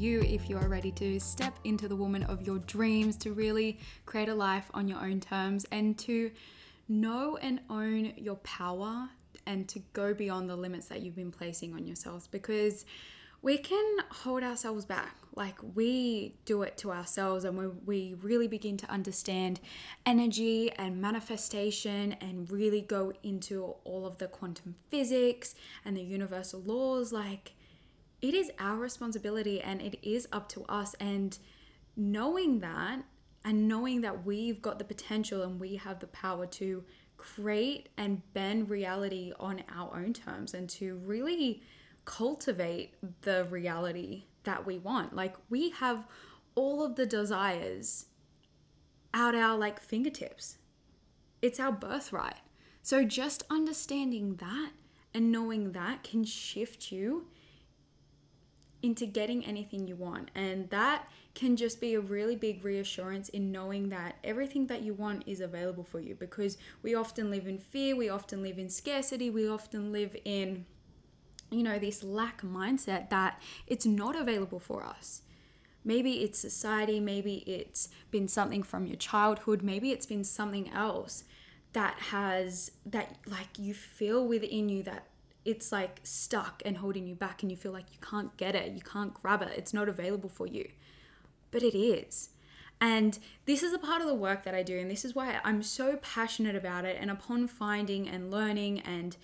you if you are ready to step into the woman of your dreams, to really create a life on your own terms, and to know and own your power and to go beyond the limits that you've been placing on yourselves because we can hold ourselves back. Like we do it to ourselves, and when we really begin to understand energy and manifestation and really go into all of the quantum physics and the universal laws, like it is our responsibility and it is up to us. And knowing that and knowing that we've got the potential and we have the power to create and bend reality on our own terms and to really cultivate the reality that we want. Like we have all of the desires at our like fingertips. It's our birthright. So just understanding that and knowing that can shift you into getting anything you want. And that can just be a really big reassurance in knowing that everything that you want is available for you because we often live in fear, we often live in scarcity, we often live in you know, this lack mindset that it's not available for us. Maybe it's society, maybe it's been something from your childhood, maybe it's been something else that has, that like you feel within you that it's like stuck and holding you back and you feel like you can't get it, you can't grab it, it's not available for you. But it is. And this is a part of the work that I do, and this is why I'm so passionate about it. And upon finding and learning and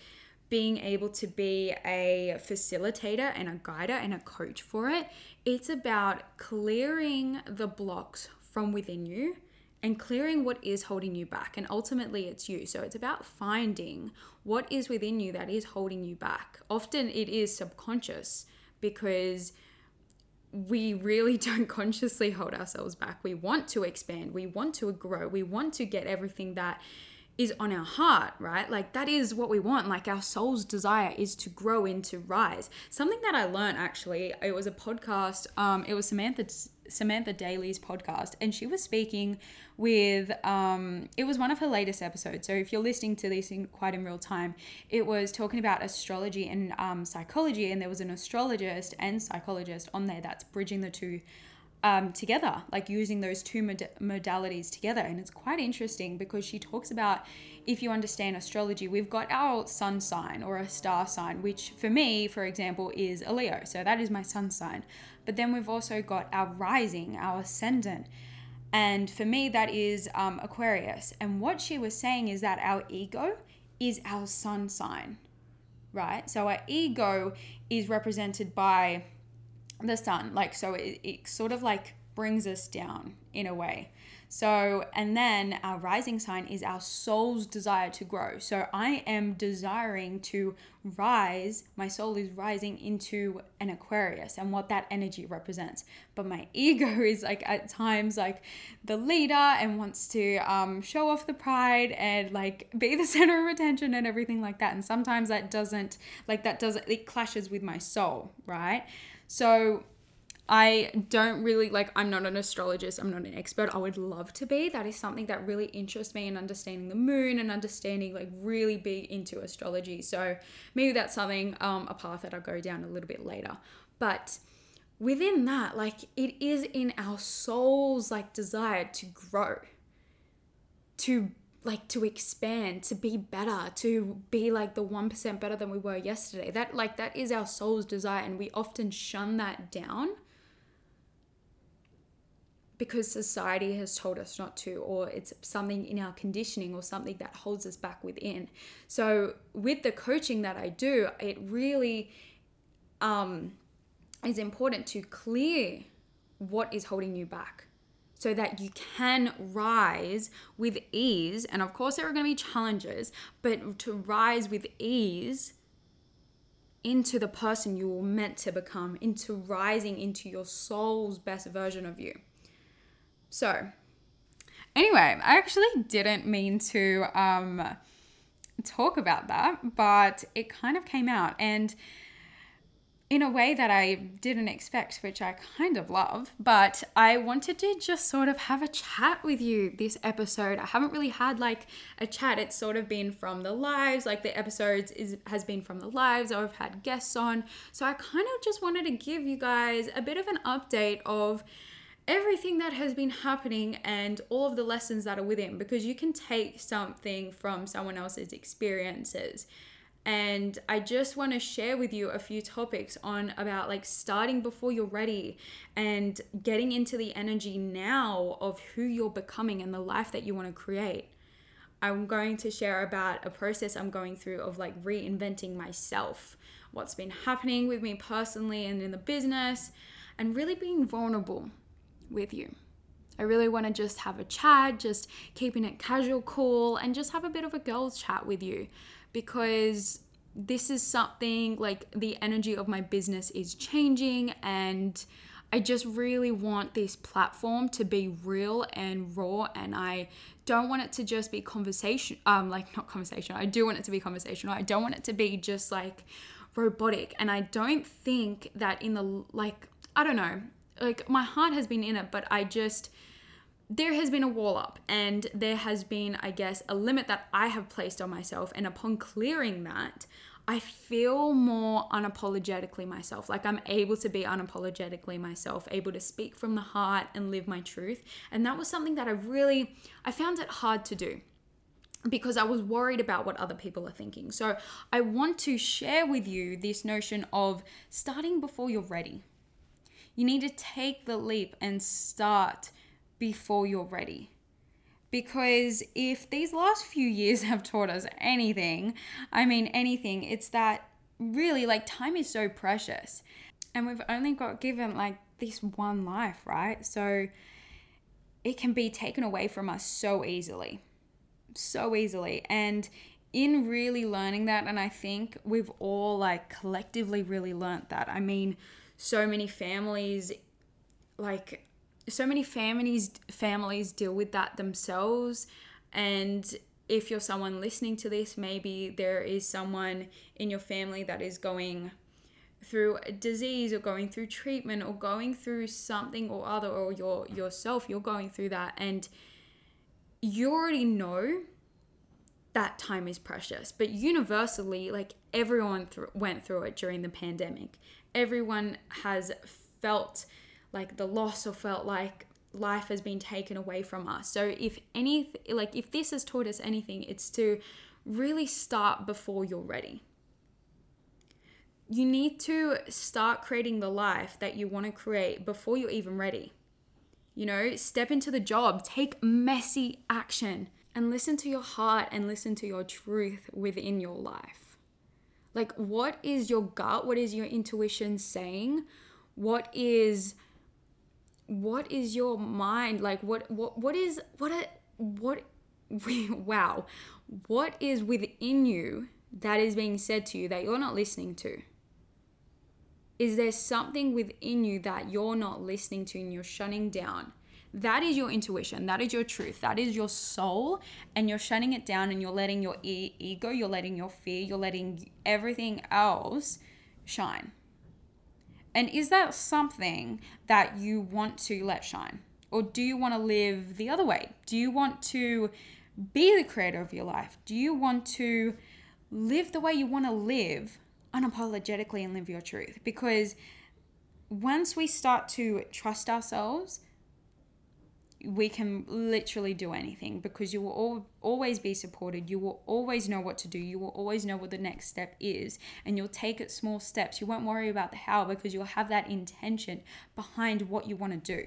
being able to be a facilitator and a guider and a coach for it, it's about clearing the blocks from within you and clearing what is holding you back. And ultimately, it's you. So it's about finding what is within you that is holding you back. Often it is subconscious because we really don't consciously hold ourselves back. We want to expand, we want to grow, we want to get everything that is on our heart, right? Like that is what we want. Like our soul's desire is to grow and to rise. Something that I learned actually, it was a podcast. Um, it was Samantha Samantha Daly's podcast, and she was speaking with. Um, it was one of her latest episodes. So if you're listening to this in quite in real time, it was talking about astrology and um, psychology, and there was an astrologist and psychologist on there that's bridging the two um, together, like using those two mod- modalities together. And it's quite interesting because she talks about if you understand astrology, we've got our sun sign or a star sign, which for me, for example, is a Leo. So that is my sun sign. But then we've also got our rising, our ascendant. And for me, that is um, Aquarius. And what she was saying is that our ego is our sun sign, right? So our ego is represented by the sun. Like so it, it sort of like brings us down in a way so and then our rising sign is our soul's desire to grow. So i am desiring to rise my soul is rising into an aquarius and what that energy represents. But my ego is like at times like the leader and wants to um, show off the pride and like be the center of attention and everything like that. And sometimes that doesn't like that doesn't it clashes with my soul right? So I don't really like I'm not an astrologist, I'm not an expert. I would love to be. That is something that really interests me in understanding the moon and understanding like really big into astrology. So maybe that's something um a path that I'll go down a little bit later. But within that, like it is in our soul's like desire to grow. To like to expand, to be better, to be like the 1% better than we were yesterday. That like that is our soul's desire and we often shun that down because society has told us not to or it's something in our conditioning or something that holds us back within. So with the coaching that I do, it really um is important to clear what is holding you back so that you can rise with ease. And of course, there are going to be challenges, but to rise with ease into the person you were meant to become, into rising into your soul's best version of you. So, anyway, I actually didn't mean to um, talk about that, but it kind of came out. And in a way that I didn't expect, which I kind of love. But I wanted to just sort of have a chat with you this episode. I haven't really had like a chat. It's sort of been from the lives, like the episodes is has been from the lives. I've had guests on. So I kind of just wanted to give you guys a bit of an update of everything that has been happening and all of the lessons that are within because you can take something from someone else's experiences and I just want to share with you a few topics on about like starting before you're ready and getting into the energy now of who you're becoming and the life that you want to create. I'm going to share about a process I'm going through of like reinventing myself, what's been happening with me personally and in the business, and really being vulnerable with you. I really want to just have a chat, just keeping it casual, cool, and just have a bit of a girls' chat with you because this is something like the energy of my business is changing and I just really want this platform to be real and raw and I don't want it to just be conversation um like not conversational. I do want it to be conversational. I don't want it to be just like robotic and I don't think that in the like I don't know. Like my heart has been in it but I just there has been a wall up and there has been, I guess, a limit that I have placed on myself. And upon clearing that, I feel more unapologetically myself. Like I'm able to be unapologetically myself, able to speak from the heart and live my truth. And that was something that I really, I found it hard to do because I was worried about what other people are thinking. So I want to share with you this notion of starting before you're ready. You need to take the leap and start before you're ready. Because if these last few years have taught us anything, I mean, anything, it's that really like time is so precious. And we've only got given like this one life, right? So it can be taken away from us so easily. So easily. And in really learning that, and I think we've all like collectively really learnt that. I mean, so many families like so many families families deal with that themselves. And if you're someone listening to this maybe there is someone in your family that is going through a disease or going through treatment or going through something or other or your yourself you're going through that. And you already know that time is precious but universally like everyone th- went through it during the pandemic everyone has felt like the loss or felt like life has been taken away from us. So if any like if this has taught us anything, it's to really start before you're ready. You need to start creating the life that you want to create before you're even ready. You know, step into the job, take messy action, and listen to your heart and listen to your truth within your life. Like, what is your gut? What is your intuition saying? What is what is your mind like what what what is what a, what wow what is within you that is being said to you that you're not listening to is there something within you that you're not listening to and you're shutting down that is your intuition that is your truth that is your soul and you're shutting it down and you're letting your e- ego you're letting your fear you're letting everything else shine and is that something that you want to let shine? Or do you want to live the other way? Do you want to be the creator of your life? Do you want to live the way you want to live unapologetically and live your truth? Because once we start to trust ourselves we can literally do anything because you will all, always be supported. You will always know what to do. You will always know what the next step is. And you'll take it small steps. You won't worry about the how because you'll have that intention behind what you want to do.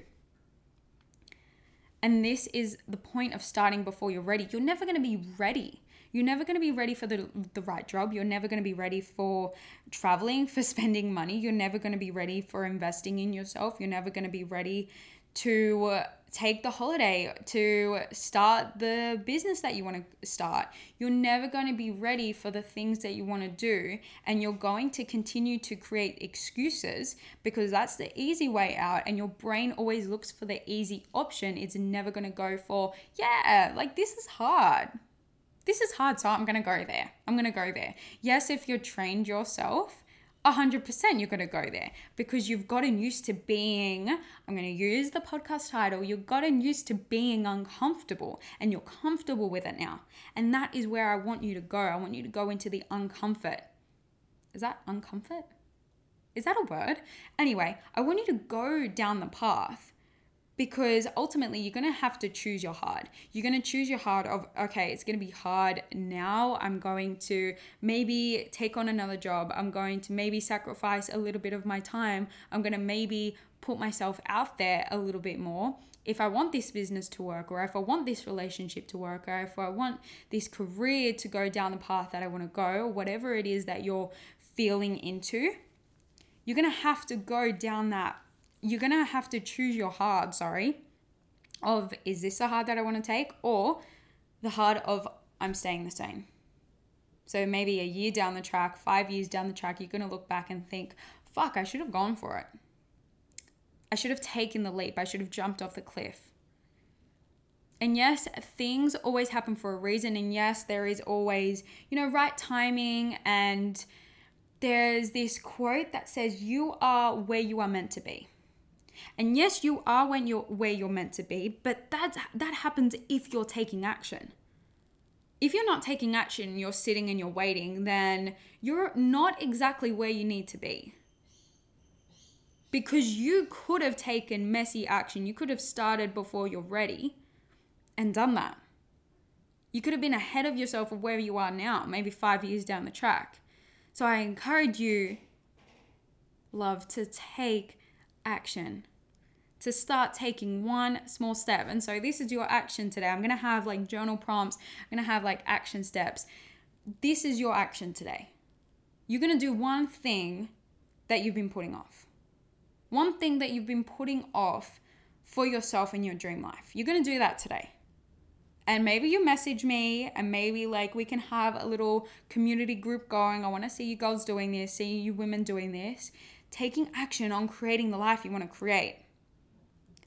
And this is the point of starting before you're ready. You're never going to be ready. You're never going to be ready for the, the right job. You're never going to be ready for traveling, for spending money. You're never going to be ready for investing in yourself. You're never going to be ready to take the holiday to start the business that you want to start. You're never going to be ready for the things that you want to do, and you're going to continue to create excuses because that's the easy way out. And your brain always looks for the easy option. It's never going to go for, yeah, like this is hard. This is hard, so I'm going to go there. I'm going to go there. Yes, if you're trained yourself, 100% you're going to go there because you've gotten used to being, I'm going to use the podcast title, you've gotten used to being uncomfortable and you're comfortable with it now. And that is where I want you to go. I want you to go into the uncomfort. Is that uncomfort? Is that a word? Anyway, I want you to go down the path because ultimately you're going to have to choose your hard. You're going to choose your hard of, okay, it's going to be hard now. I'm going to maybe take on another job. I'm going to maybe sacrifice a little bit of my time. I'm going to maybe put myself out there a little bit more. If I want this business to work, or if I want this relationship to work, or if I want this career to go down the path that I want to go, whatever it is that you're feeling into, you're going to have to go down that you're to have to choose your hard, sorry, of is this a hard that I want to take or the hard of I'm staying the same. So maybe a year down the track, five years down the track, you're to look back and think, fuck, I should have gone for it. I should have taken the leap. I should have jumped off the cliff. And yes, things always happen for a reason. And yes, there is always, you know, right timing. And there's this quote that says, You are where you are meant to be. And yes, you are when you're where you're meant to be, but that that happens if you're taking action. If you're not taking action, you're sitting and you're waiting, then you're not exactly where you need to be. Because you could have taken messy action. You could have started before you're ready and done that. You could have been ahead of yourself of where you are now, maybe five years down the track. So I encourage you, love, to take action to start taking one small step. And so this is your action today. I'm going to have like journal prompts, I'm going to have like action steps. This is your action today. You're going to do one thing that you've been putting off. One thing that you've been putting off for yourself in your dream life. You're going to do that today. And maybe you message me and maybe like we can have a little community group going. I want to see you girls doing this, see you women doing this, taking action on creating the life you want to create.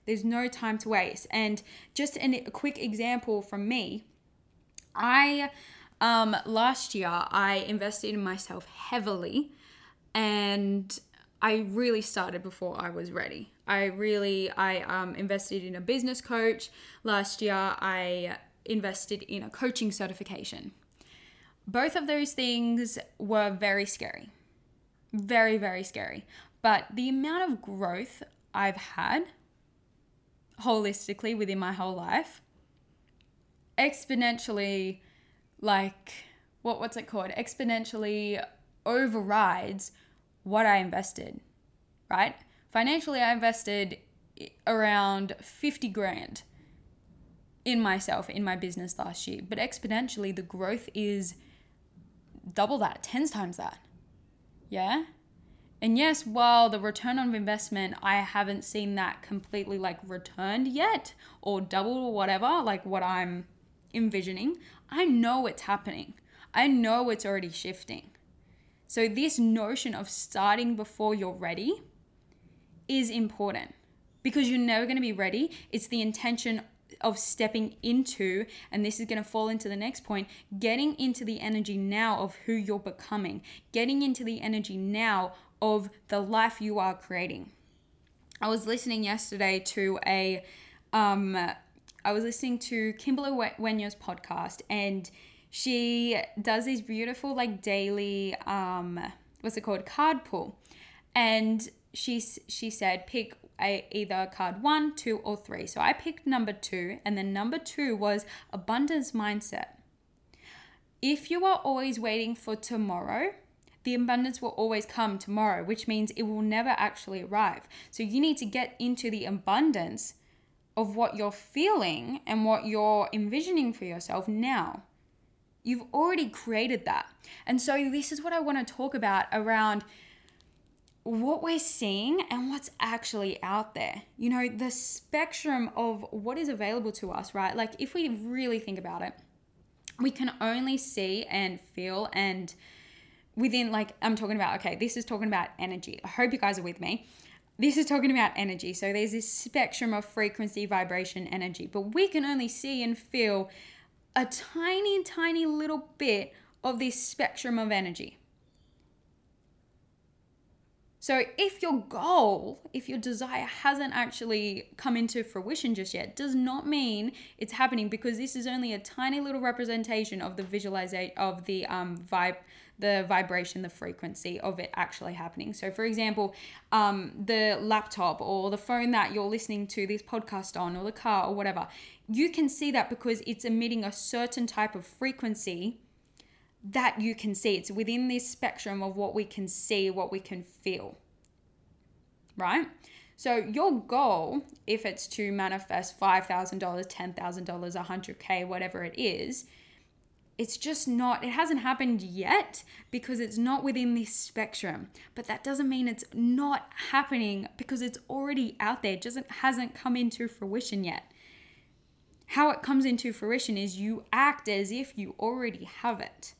There's no time to waste. And just an, a quick example from me, I um, last year I invested in myself heavily, and I really started before I was ready. I really I um, invested in a business coach last year. I invested in a coaching certification. Both of those things were very scary. Very, very scary. But the amount of growth I've had holistically within my whole life exponentially like what what's it called? Exponentially overrides what I invested right? Financially I invested around 50 grand in myself in my business last year. But exponentially the growth is double that 10 times that yeah and yes, while the return on investment, I haven't seen that completely like returned yet or doubled or whatever, like what I'm envisioning, I know it's happening. I know it's already shifting. So, this notion of starting before you're ready is important because you're never going to be ready. It's the intention of stepping into, and this is going to fall into the next point, getting into the energy now of who you're becoming, getting into the energy now of the life you are creating. I was listening yesterday to a, um, I was listening to Kimberly Wenya's podcast, and she does these beautiful like daily, um, what's it called, card pull, and she she said pick either card one, two, or three. So I picked number two, and then number two was abundance mindset. If you are always waiting for tomorrow, the abundance will always come tomorrow, which means it will never actually arrive. So you need to get into the abundance of what you're feeling and what you're envisioning for yourself now. You've already created that. And so this is what I want to talk about around what we're seeing and what's actually out there. You know, the spectrum of what is available to us, right? Like if we really think about it, we can only see and feel and within like I'm talking about okay, this is talking about energy. I hope you guys are with me. This is talking about energy. So there's this spectrum of frequency, vibration, energy, but we can only see and feel a tiny, tiny little bit of this spectrum of energy. So if your goal, if your desire hasn't actually come into fruition just yet, does not mean it's happening because this is only a tiny little representation of the visualization of the um vibe the vibration, the frequency of it actually happening. So, for example, um, the laptop or the phone that you're listening to this podcast on, or the car or whatever, you can see that because it's emitting a certain type of frequency that you can see. It's within this spectrum of what we can see, what we can feel. Right? So, your goal, if it's to manifest $5,000, $10,000, 100K, whatever it is, it's just not, it hasn't happened yet because it's not within this spectrum. But that doesn't mean it's not happening because it's already out there. It just hasn't come into fruition yet. How it comes into fruition is you act as if you already have it.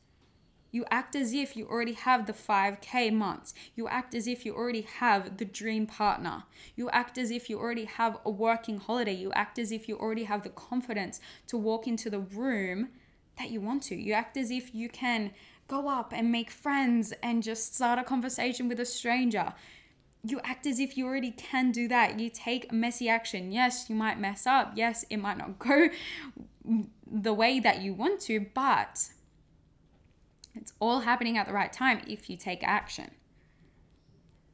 You act as if you already have the 5K months. You act as if you already have the dream partner. You act as if you already have a working holiday. You act as if you already have the confidence to walk into the room that you want to. You act as if you can go up and make friends and just start a conversation with a stranger. You act as if you already can do that. You take messy action. Yes, you might mess up. Yes, it might not go the way that you want to, but it's all happening at the right time if you take action.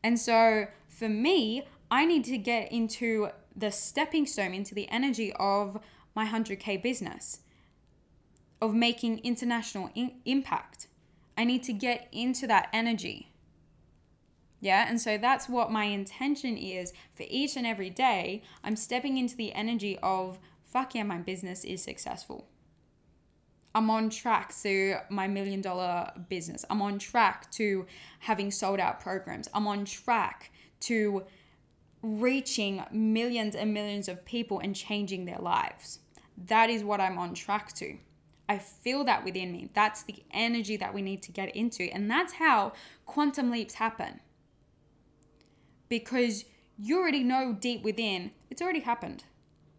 And so for me, I need to get into the stepping stone, into the energy of my 100K business, of making international in- impact. I need to get into that energy. Yeah, and so that's what my intention is for each and every day. I'm stepping into the energy of, fuck yeah, my business is successful. I'm on track to my million dollar business. I'm on track to having sold out programs. I'm on track to reaching millions and millions of people and changing their lives. That is what I'm on track to. I feel that within me. That's the energy that we need to get into. And that's how quantum leaps happen. Because you already know deep within, it's already happened.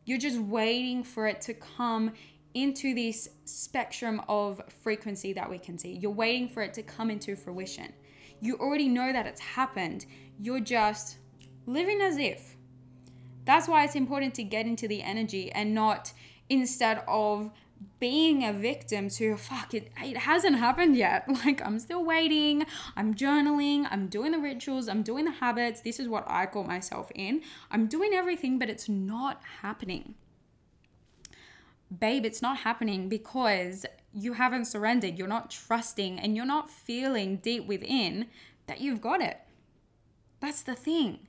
You're just waiting for it to come into this spectrum of frequency that we can see. You're waiting for it to come into fruition. You already know that it's happened. You're just living as if. That's why it's important to get into the energy and not instead of being a victim to fuck it it hasn't happened yet like i'm still waiting i'm journaling i'm doing the rituals i'm doing the habits this is what i call myself in i'm doing everything but it's not happening babe, it's not happening because you haven't surrendered. You're not trusting and you're not feeling deep within that you've got it. That's the thing.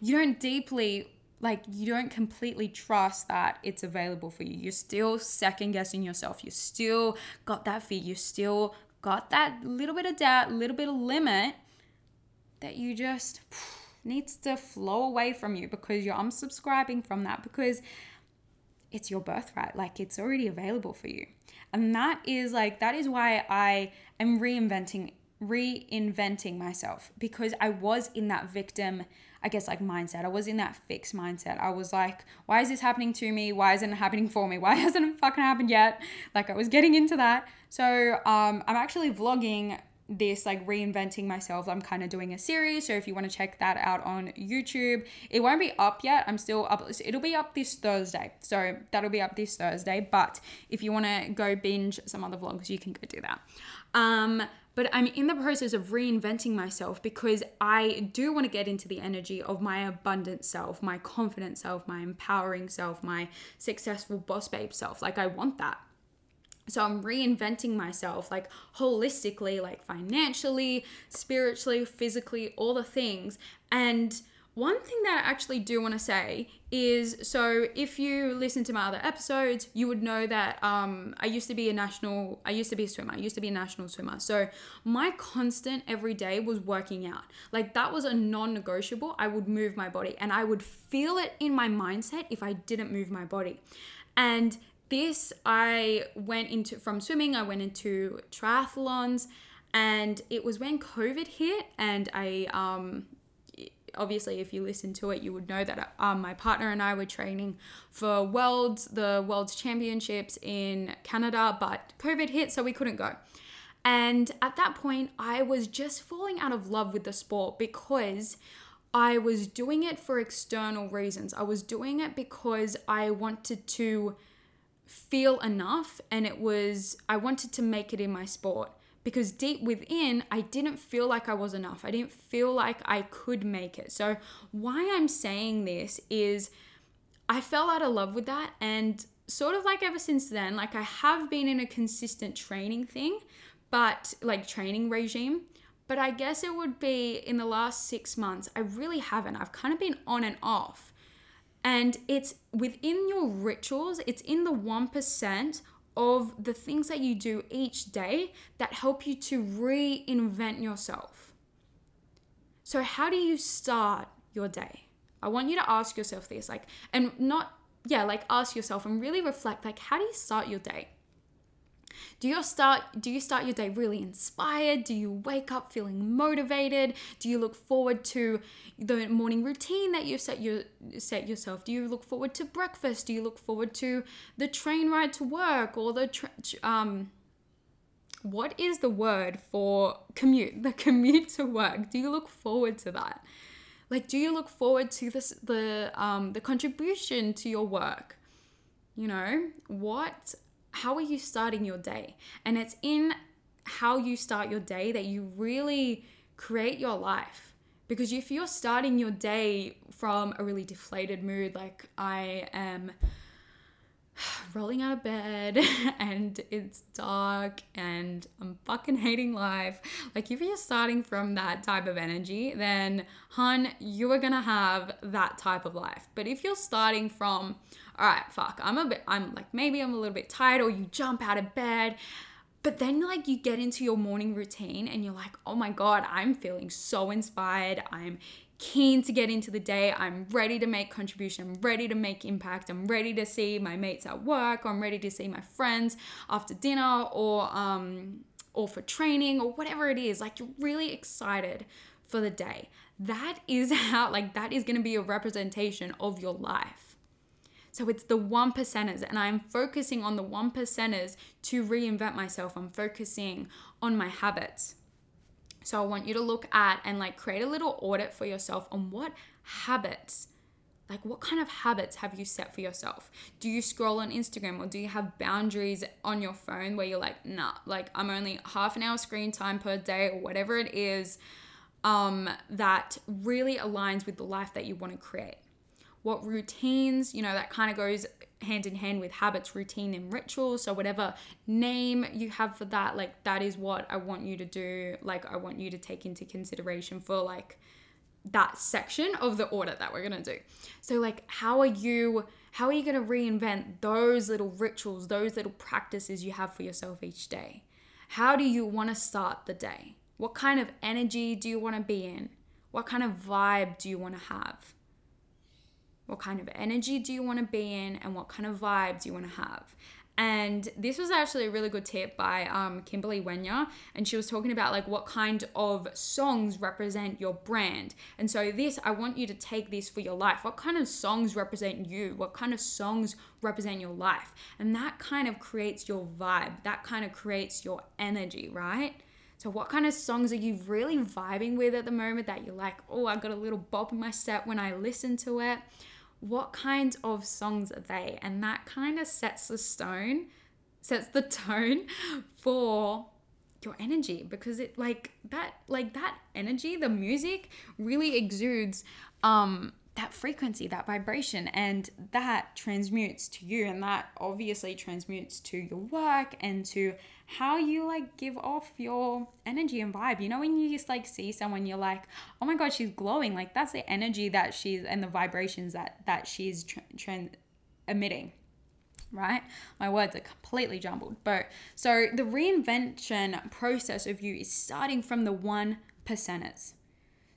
You don't deeply, like, you don't completely trust that it's available for you. You're still second guessing yourself. You still got that fear. You still got that little bit of doubt, little bit of limit that you just needs to flow away from you because you're unsubscribing from that because it's your birthright. Like it's already available for you. And that is like, that is why I am reinventing reinventing myself because I was in that victim, I guess, like mindset. I was in that fixed mindset. I was like, why is this happening to me? Why isn't it happening for me? Why hasn't it fucking happened yet? Like, I was getting into that. So, um, I'm actually vlogging this like reinventing myself i'm kind of doing a series so if you want to check that out on youtube it won't be up yet i'm still up it'll be up this thursday so that'll be up this thursday but if you want to go binge some other vlogs you can go do that um but I'm in the process of reinventing myself because I do want to get into the energy of my abundant self, my confident self, my empowering self, my successful boss babe self. Like, I want that. So I'm reinventing myself like holistically, like financially, spiritually, physically, all the things. And one thing that I actually do want to say is so if you listen to my other episodes, you would know that um, I used to be a national, I used to be a swimmer, I used to be a national swimmer. So my constant every day was working out. Like that was a non negotiable. I would move my body and I would feel it in my mindset if I didn't move my body. And this I went into from swimming, I went into triathlons, and it was when COVID hit, and I um obviously if you listen to it you would know that um, my partner and i were training for worlds the world's championships in canada but covid hit so we couldn't go And at that point, I was just falling out of love with the sport because I was doing it for external reasons. I was doing it because I wanted to feel enough and it was, I wanted to make it in my sport because deep within, I didn't feel like I was enough. I didn't feel like I could make it. So, why I'm saying this is I fell out of love with that. And sort of like ever since then, like I have been in a consistent training thing, but like training regime. But I guess it would be in the last six months, I really haven't. I've kind of been on and off. And it's within your rituals, it's in the 1% of the things that you do each day that help you to reinvent yourself. So, how do you start your day? I want you to ask yourself this, like, and not, yeah, like ask yourself and really reflect, like, how do you start your day? Do you start do you start your day really inspired? Do you wake up feeling motivated? Do you look forward to the morning routine that you set your set yourself? Do you look forward to breakfast? Do you look forward to the train ride to work or the tra- um what is the word for commute? The commute to work. Do you look forward to that? Like do you look forward to this the um the contribution to your work? You know, what how are you starting your day? And it's in how you start your day that you really create your life. Because if you're starting your day from a really deflated mood, like I am rolling out of bed and it's dark and I'm fucking hating life. Like, if you're starting from that type of energy, then, hun, you are gonna have that type of life. But if you're starting from, all right, fuck, I'm a bit, I'm like, maybe I'm a little bit tired, or you jump out of bed. But then, like, you get into your morning routine and you're like, oh my God, I'm feeling so inspired. I'm keen to get into the day. I'm ready to make contribution. I'm ready to make impact. I'm ready to see my mates at work. I'm ready to see my friends after dinner or, um, or for training or whatever it is. Like, you're really excited for the day. That is how, like, that is going to be a representation of your life. So it's the one percenters, and I'm focusing on the one percenters to reinvent myself. I'm focusing on my habits. So I want you to look at and like create a little audit for yourself on what habits like what kind of habits have you set for yourself do you scroll on instagram or do you have boundaries on your phone where you're like nah like i'm only half an hour screen time per day or whatever it is um, that really aligns with the life that you want to create what routines, you know, that kind of goes hand in hand with habits, routine, and rituals. So, whatever name you have for that, like, that is what I want you to do. Like, I want you to take into consideration for like that section of the audit that we're gonna do. So, like, how are you? How are you going to reinvent those little rituals, those little practices you have for yourself each day? How do you want to start the day? What kind of energy do you want to be in? What kind of vibe do you want to have? What kind of energy do you want to be in, and what kind of vibe do you want to have? And this was actually a really good tip by um, Kimberly Wenya. And she was talking about like what kind of songs represent your brand. And so, this, I want you to take this for your life. What kind of songs represent you? What kind of songs represent your life? And that kind of creates your vibe. That kind of creates your energy, right? So, what kind of songs are you really vibing with at the moment that you're like, oh, I got a little bop in my step when I listen to it? What kinds of songs are they? And that kind of sets the stone, sets the tone for your energy because it like that like that energy the music really exudes um that frequency, that vibration, and that transmutes to you, and that obviously transmutes to your work and to how you like give off your energy and vibe. You know, when you just like see someone, you're like, oh my god, she's glowing. Like that's the energy that she's and the vibrations that that she's tra- tra- emitting. Right, my words are completely jumbled. But so the reinvention process of you is starting from the one percenters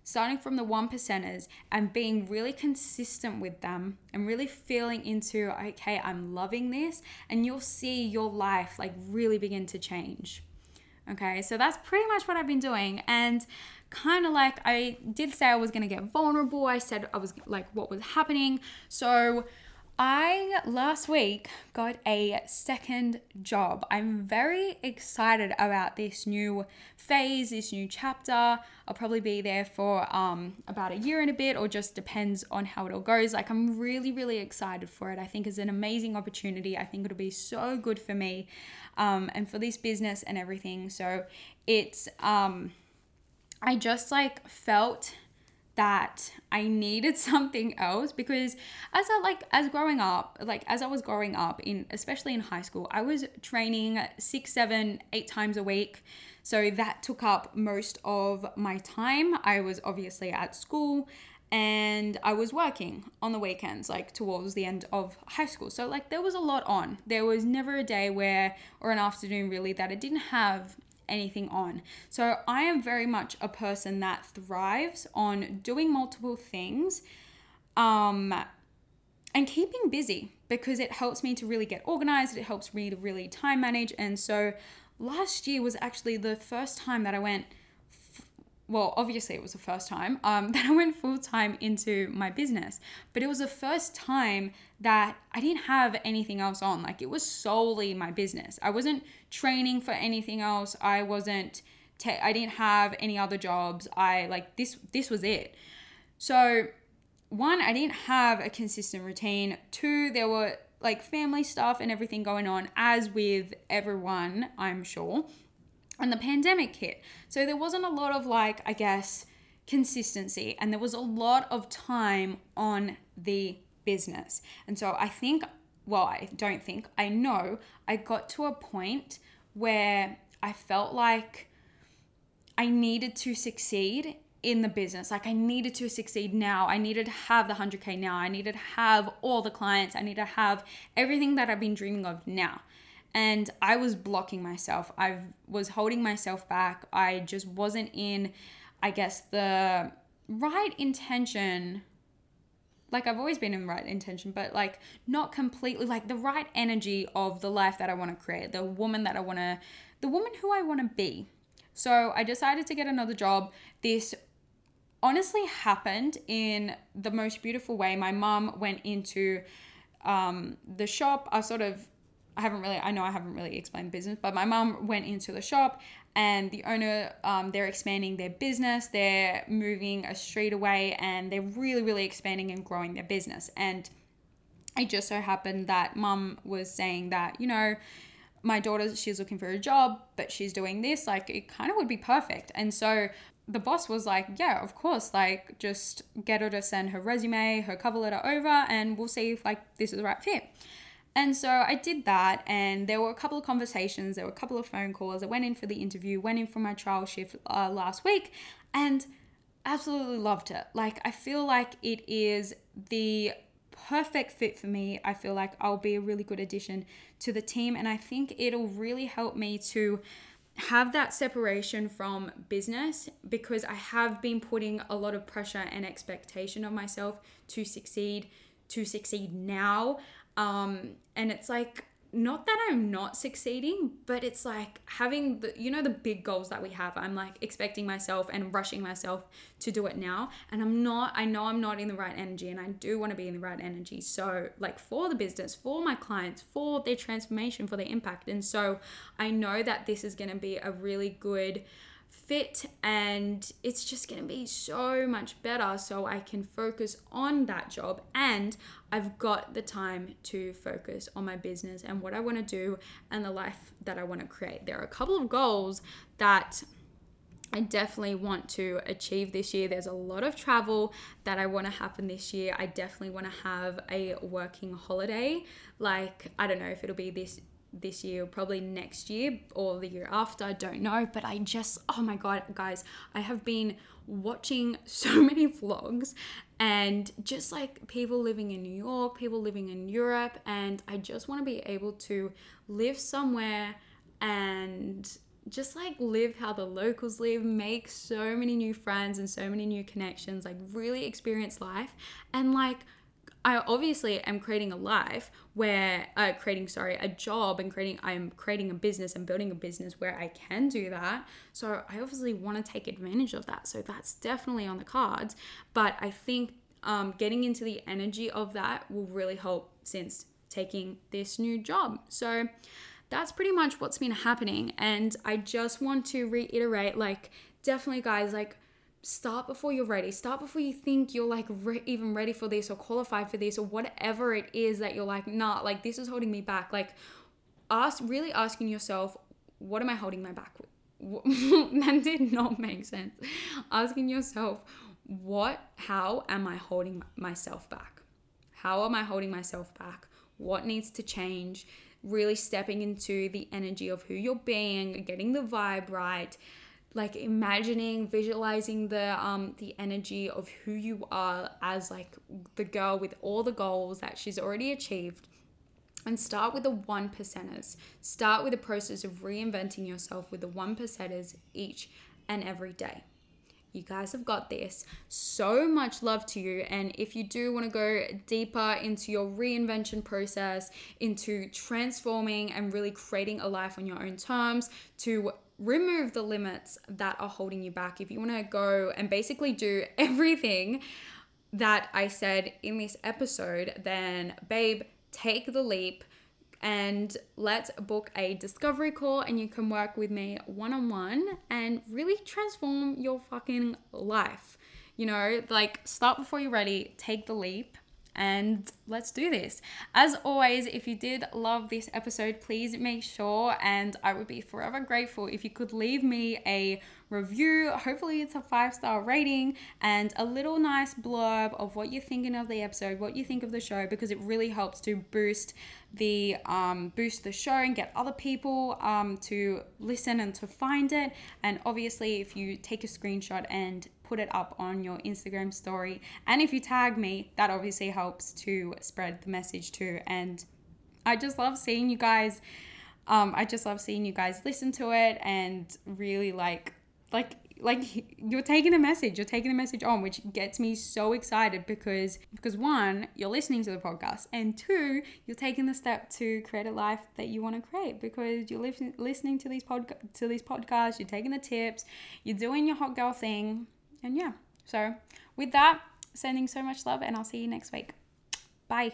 starting from the one percenters and being really consistent with them and really feeling into, okay, I'm loving this, and you'll see your life like really begin to change. Okay, so that's pretty much what I've been doing. And kind of like I did say I was going to get vulnerable. I said I was like what was happening. So I last week got a second job. I'm very excited about this new phase, this new chapter. I'll probably be there for um, about a year and a bit, or just depends on how it all goes. Like, I'm really, really excited for it. I think it's an amazing opportunity. I think it'll be so good for me um, and for this business and everything. So, it's, um, I just like felt that I needed something else because as I like as growing up, like as I was growing up in especially in high school, I was training six, seven, eight times a week. So that took up most of my time. I was obviously at school and I was working on the weekends, like towards the end of high school. So, like, there was a lot on. There was never a day where, or an afternoon really, that I didn't have anything on. So I am very much a person that thrives on doing multiple things um, and keeping busy because it helps me to really get organized. It helps me to really time manage. And so last year was actually the first time that I went well, obviously it was the first time um, that I went full time into my business, but it was the first time that I didn't have anything else on. Like it was solely my business. I wasn't training for anything else. I wasn't. Te- I didn't have any other jobs. I like this. This was it. So, one, I didn't have a consistent routine. Two, there were like family stuff and everything going on, as with everyone, I'm sure and the pandemic hit. So there wasn't a lot of like, I guess, consistency and there was a lot of time on the business. And so I think, well, I don't think, I know I got to a point where I felt like I needed to succeed in the business. Like I needed to succeed now. I needed to have the 100K now. I needed to have all the clients. I need to have everything that I've been dreaming of now and I was blocking myself. I was holding myself back. I just wasn't in, I guess, the right intention. Like I've always been in right intention, but like not completely like the right energy of the life that I want to create, the woman that I want to, the woman who I want to be. So I decided to get another job. This honestly happened in the most beautiful way. My mom went into um, the shop. I sort of I haven't really, I know I haven't really explained business, but my mom went into the shop and the owner, um, they're expanding their business. They're moving a street away and they're really, really expanding and growing their business. And it just so happened that mom was saying that, you know, my daughter, she's looking for a job, but she's doing this. Like, it kind of would be perfect. And so the boss was like, yeah, of course, like, just get her to send her resume, her cover letter over, and we'll see if, like, this is the right fit. And so I did that, and there were a couple of conversations, there were a couple of phone calls. I went in for the interview, went in for my trial shift uh, last week, and absolutely loved it. Like, I feel like it is the perfect fit for me. I feel like I'll be a really good addition to the team, and I think it'll really help me to have that separation from business because I have been putting a lot of pressure and expectation on myself to succeed, to succeed now. Um, and it's like, not that I'm not succeeding, but it's like having the, you know, the big goals that we have. I'm like expecting myself and rushing myself to do it now. And I'm not, I know I'm not in the right energy and I do want to be in the right energy. So, like for the business, for my clients, for their transformation, for their impact. And so I know that this is going to be a really good, fit and it's just going to be so much better so I can focus on that job and I've got the time to focus on my business and what I want to do and the life that I want to create. There are a couple of goals that I definitely want to achieve this year. There's a lot of travel that I want to happen this year. I definitely want to have a working holiday. Like, I don't know if it'll be this this year, probably next year or the year after, I don't know. But I just, oh my God, guys, I have been watching so many vlogs and just like people living in New York, people living in Europe, and I just want to be able to live somewhere and just like live how the locals live, make so many new friends and so many new connections, like really experience life and like I obviously am creating a life where uh, creating sorry a job and creating I'm creating a business and building a business where I can do that. So I obviously want to take advantage of that. So that's definitely on the cards. But I think um, getting into the energy of that will really help since taking this new job. So that's pretty much what's been happening. And I just want to reiterate like, definitely, guys, like, start before you're ready. Start before you think you're like re- even ready for this or qualified for this or whatever it is that you're like, nah, like, this is holding me back. Like, ask, really asking yourself, what am I holding my back with? that did not make sense. Asking yourself, what, how am I holding myself back? How am I holding myself back? What needs to change? Really stepping into the energy of who you're being, getting the vibe right, like imagining, visualizing the um the energy of who you are as like the girl with all the goals that she's already achieved and start with the one percenters. Start with the process of reinventing yourself with the one percenters each and every day. You guys have got this. So much love to you. And if you do want to go deeper into your reinvention process, into transforming and really creating a life on your own terms, to remove the limits that are holding you back, if you want to go and basically do everything that I said in this episode, then babe, take the leap and let's book a discovery call and you can work with me one on one and really transform your fucking life. You know, like start before you're ready, take the leap and let's do this. As always, if you did love this episode, please make sure, and I would be forever grateful if you could leave me a review. Hopefully, it's a five star rating and a little nice blurb of what you're thinking of the episode, what you think of the show, because it really helps to boost the um, boost the show and get other people um, to listen and to find it. And obviously, if you take a screenshot and put it up on your Instagram story. And if you tag me, that obviously helps to spread the message too. And I just love seeing you guys. Um, I just love seeing you guys listen to it and really like like like you're taking the message you're taking the message on which gets me so excited because because one you're listening to the podcast and two you're taking the step to create a life that you want to create because you're li- listening to these pod to these podcasts you're taking the tips you're doing your hot girl thing and yeah, so with that, sending so much love, and I'll see you next week. Bye.